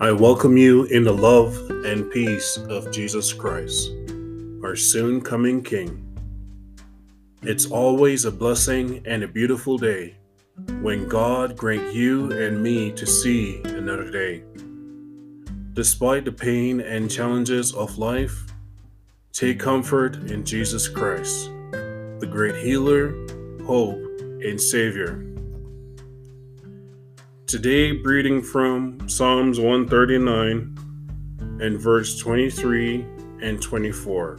I welcome you in the love and peace of Jesus Christ, our soon coming King. It's always a blessing and a beautiful day when God grant you and me to see another day. Despite the pain and challenges of life, take comfort in Jesus Christ, the great healer, hope, and Savior. Today, reading from Psalms 139 and verse 23 and 24.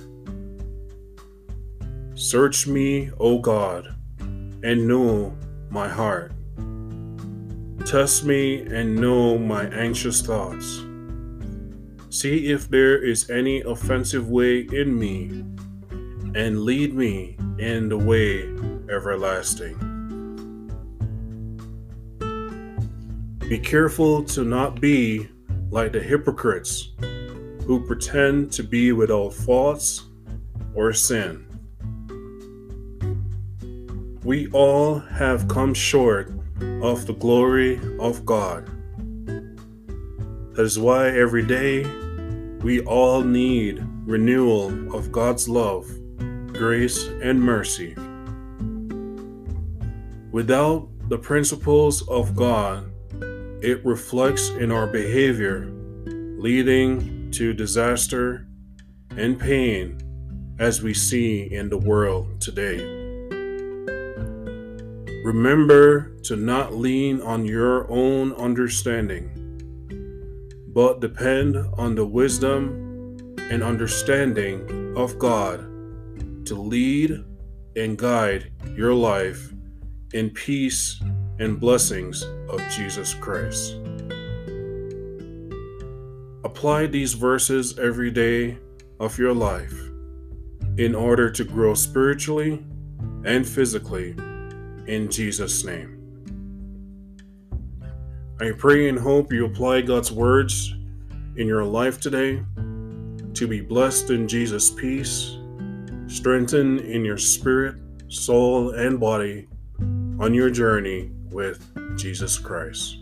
Search me, O God, and know my heart. Test me and know my anxious thoughts. See if there is any offensive way in me, and lead me in the way everlasting. Be careful to not be like the hypocrites who pretend to be without faults or sin. We all have come short of the glory of God. That is why every day we all need renewal of God's love, grace, and mercy. Without the principles of God, it reflects in our behavior, leading to disaster and pain as we see in the world today. Remember to not lean on your own understanding, but depend on the wisdom and understanding of God to lead and guide your life in peace and blessings of Jesus Christ. Apply these verses every day of your life in order to grow spiritually and physically in Jesus' name. I pray and hope you apply God's words in your life today to be blessed in Jesus' peace, strengthened in your spirit, soul, and body on your journey with Jesus Christ.